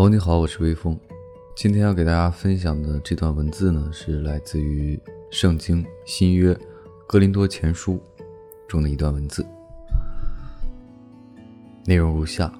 哦，你好，我是微风。今天要给大家分享的这段文字呢，是来自于《圣经新约哥林多前书》中的一段文字，内容如下：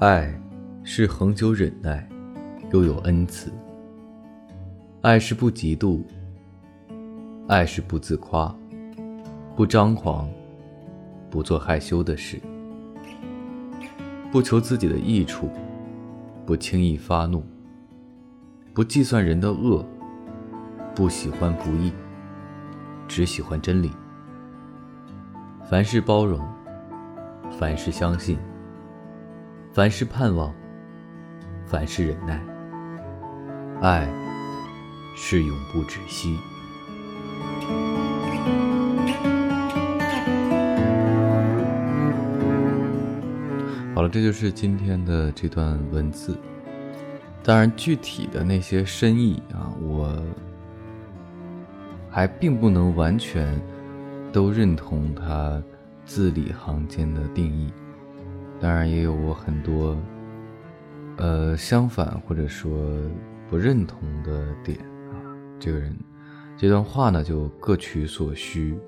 爱是恒久忍耐，又有恩慈；爱是不嫉妒，爱是不自夸，不张狂。不做害羞的事，不求自己的益处，不轻易发怒，不计算人的恶，不喜欢不义，只喜欢真理。凡事包容，凡事相信，凡事盼望，凡事忍耐。爱是永不止息。这就是今天的这段文字。当然，具体的那些深意啊，我还并不能完全都认同他字里行间的定义。当然，也有我很多呃相反或者说不认同的点啊。这个人这段话呢，就各取所需。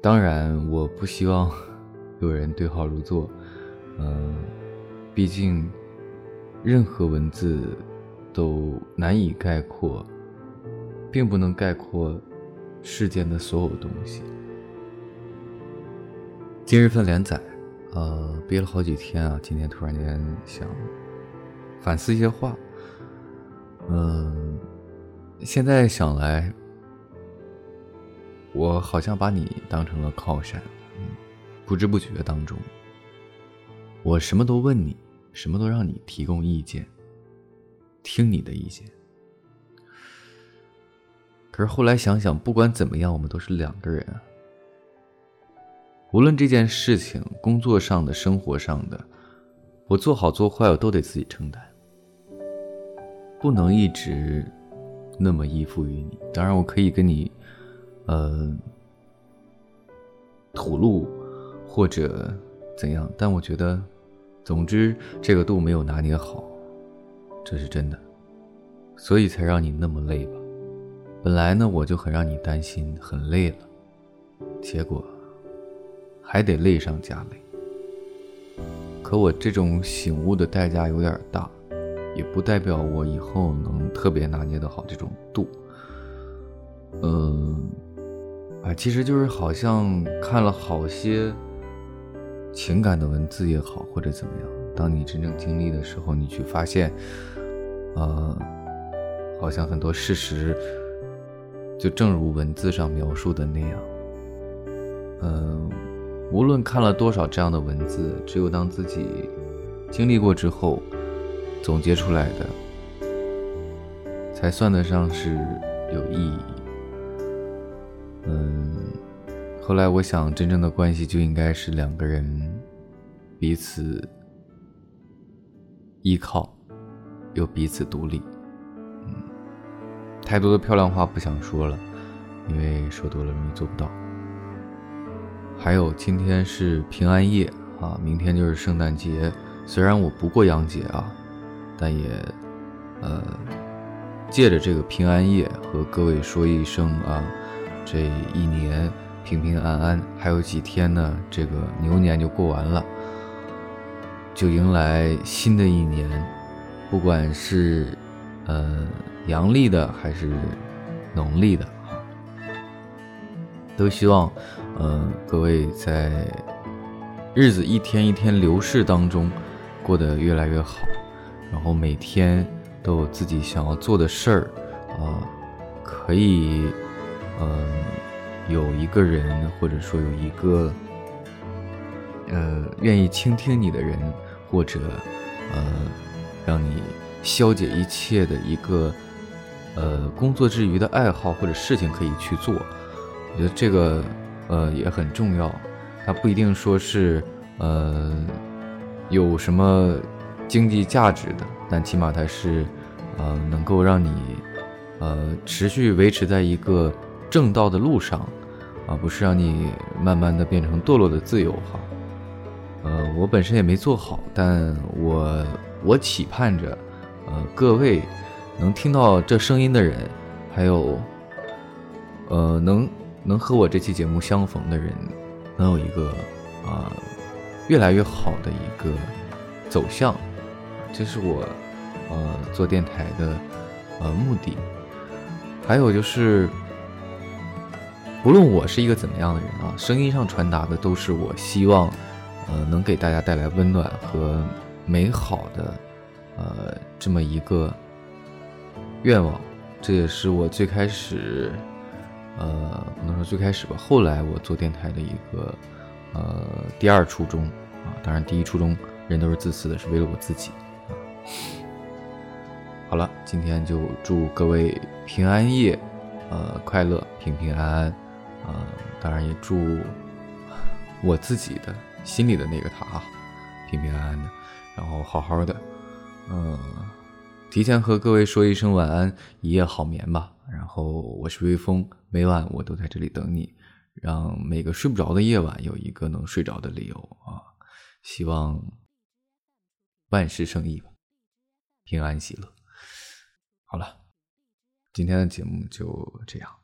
当然，我不希望 有人对号入座。嗯，毕竟，任何文字都难以概括，并不能概括世间的所有东西。今日份连载，呃，憋了好几天啊，今天突然间想反思一些话。嗯，现在想来，我好像把你当成了靠山，不知不觉当中。我什么都问你，什么都让你提供意见，听你的意见。可是后来想想，不管怎么样，我们都是两个人啊。无论这件事情，工作上的、生活上的，我做好做坏，我都得自己承担，不能一直那么依附于你。当然，我可以跟你，呃，吐露或者怎样，但我觉得。总之，这个度没有拿捏好，这是真的，所以才让你那么累吧。本来呢，我就很让你担心，很累了，结果还得累上加累。可我这种醒悟的代价有点大，也不代表我以后能特别拿捏的好这种度。嗯，啊，其实就是好像看了好些。情感的文字也好，或者怎么样，当你真正经历的时候，你去发现，呃，好像很多事实，就正如文字上描述的那样。嗯，无论看了多少这样的文字，只有当自己经历过之后，总结出来的，才算得上是有意义。嗯。后来我想，真正的关系就应该是两个人彼此依靠，又彼此独立。嗯，太多的漂亮话不想说了，因为说多了容易做不到。还有，今天是平安夜啊，明天就是圣诞节。虽然我不过洋节啊，但也呃借着这个平安夜和各位说一声啊，这一年。平平安安，还有几天呢？这个牛年就过完了，就迎来新的一年。不管是呃阳历的还是农历的都希望呃各位在日子一天一天流逝当中过得越来越好，然后每天都有自己想要做的事儿啊，可以嗯。有一个人，或者说有一个，呃，愿意倾听你的人，或者，呃，让你消解一切的一个，呃，工作之余的爱好或者事情可以去做。我觉得这个，呃，也很重要。它不一定说是，呃，有什么经济价值的，但起码它是，呃，能够让你，呃，持续维持在一个。正道的路上，啊，不是让你慢慢的变成堕落的自由哈。呃，我本身也没做好，但我我期盼着，呃，各位能听到这声音的人，还有，呃，能能和我这期节目相逢的人，能有一个啊越来越好的一个走向，这是我呃做电台的呃目的。还有就是，不论我是一个怎么样的人啊，声音上传达的都是我希望。呃，能给大家带来温暖和美好的，呃，这么一个愿望，这也是我最开始，呃，不能说最开始吧，后来我做电台的一个，呃，第二初衷啊。当然，第一初衷，人都是自私的，是为了我自己。好了，今天就祝各位平安夜，呃，快乐，平平安安，啊，当然也祝我自己的。心里的那个他啊，平平安安的，然后好好的，嗯，提前和各位说一声晚安，一夜好眠吧。然后我是微风，每晚我都在这里等你，让每个睡不着的夜晚有一个能睡着的理由啊！希望万事胜意吧，平安喜乐。好了，今天的节目就这样。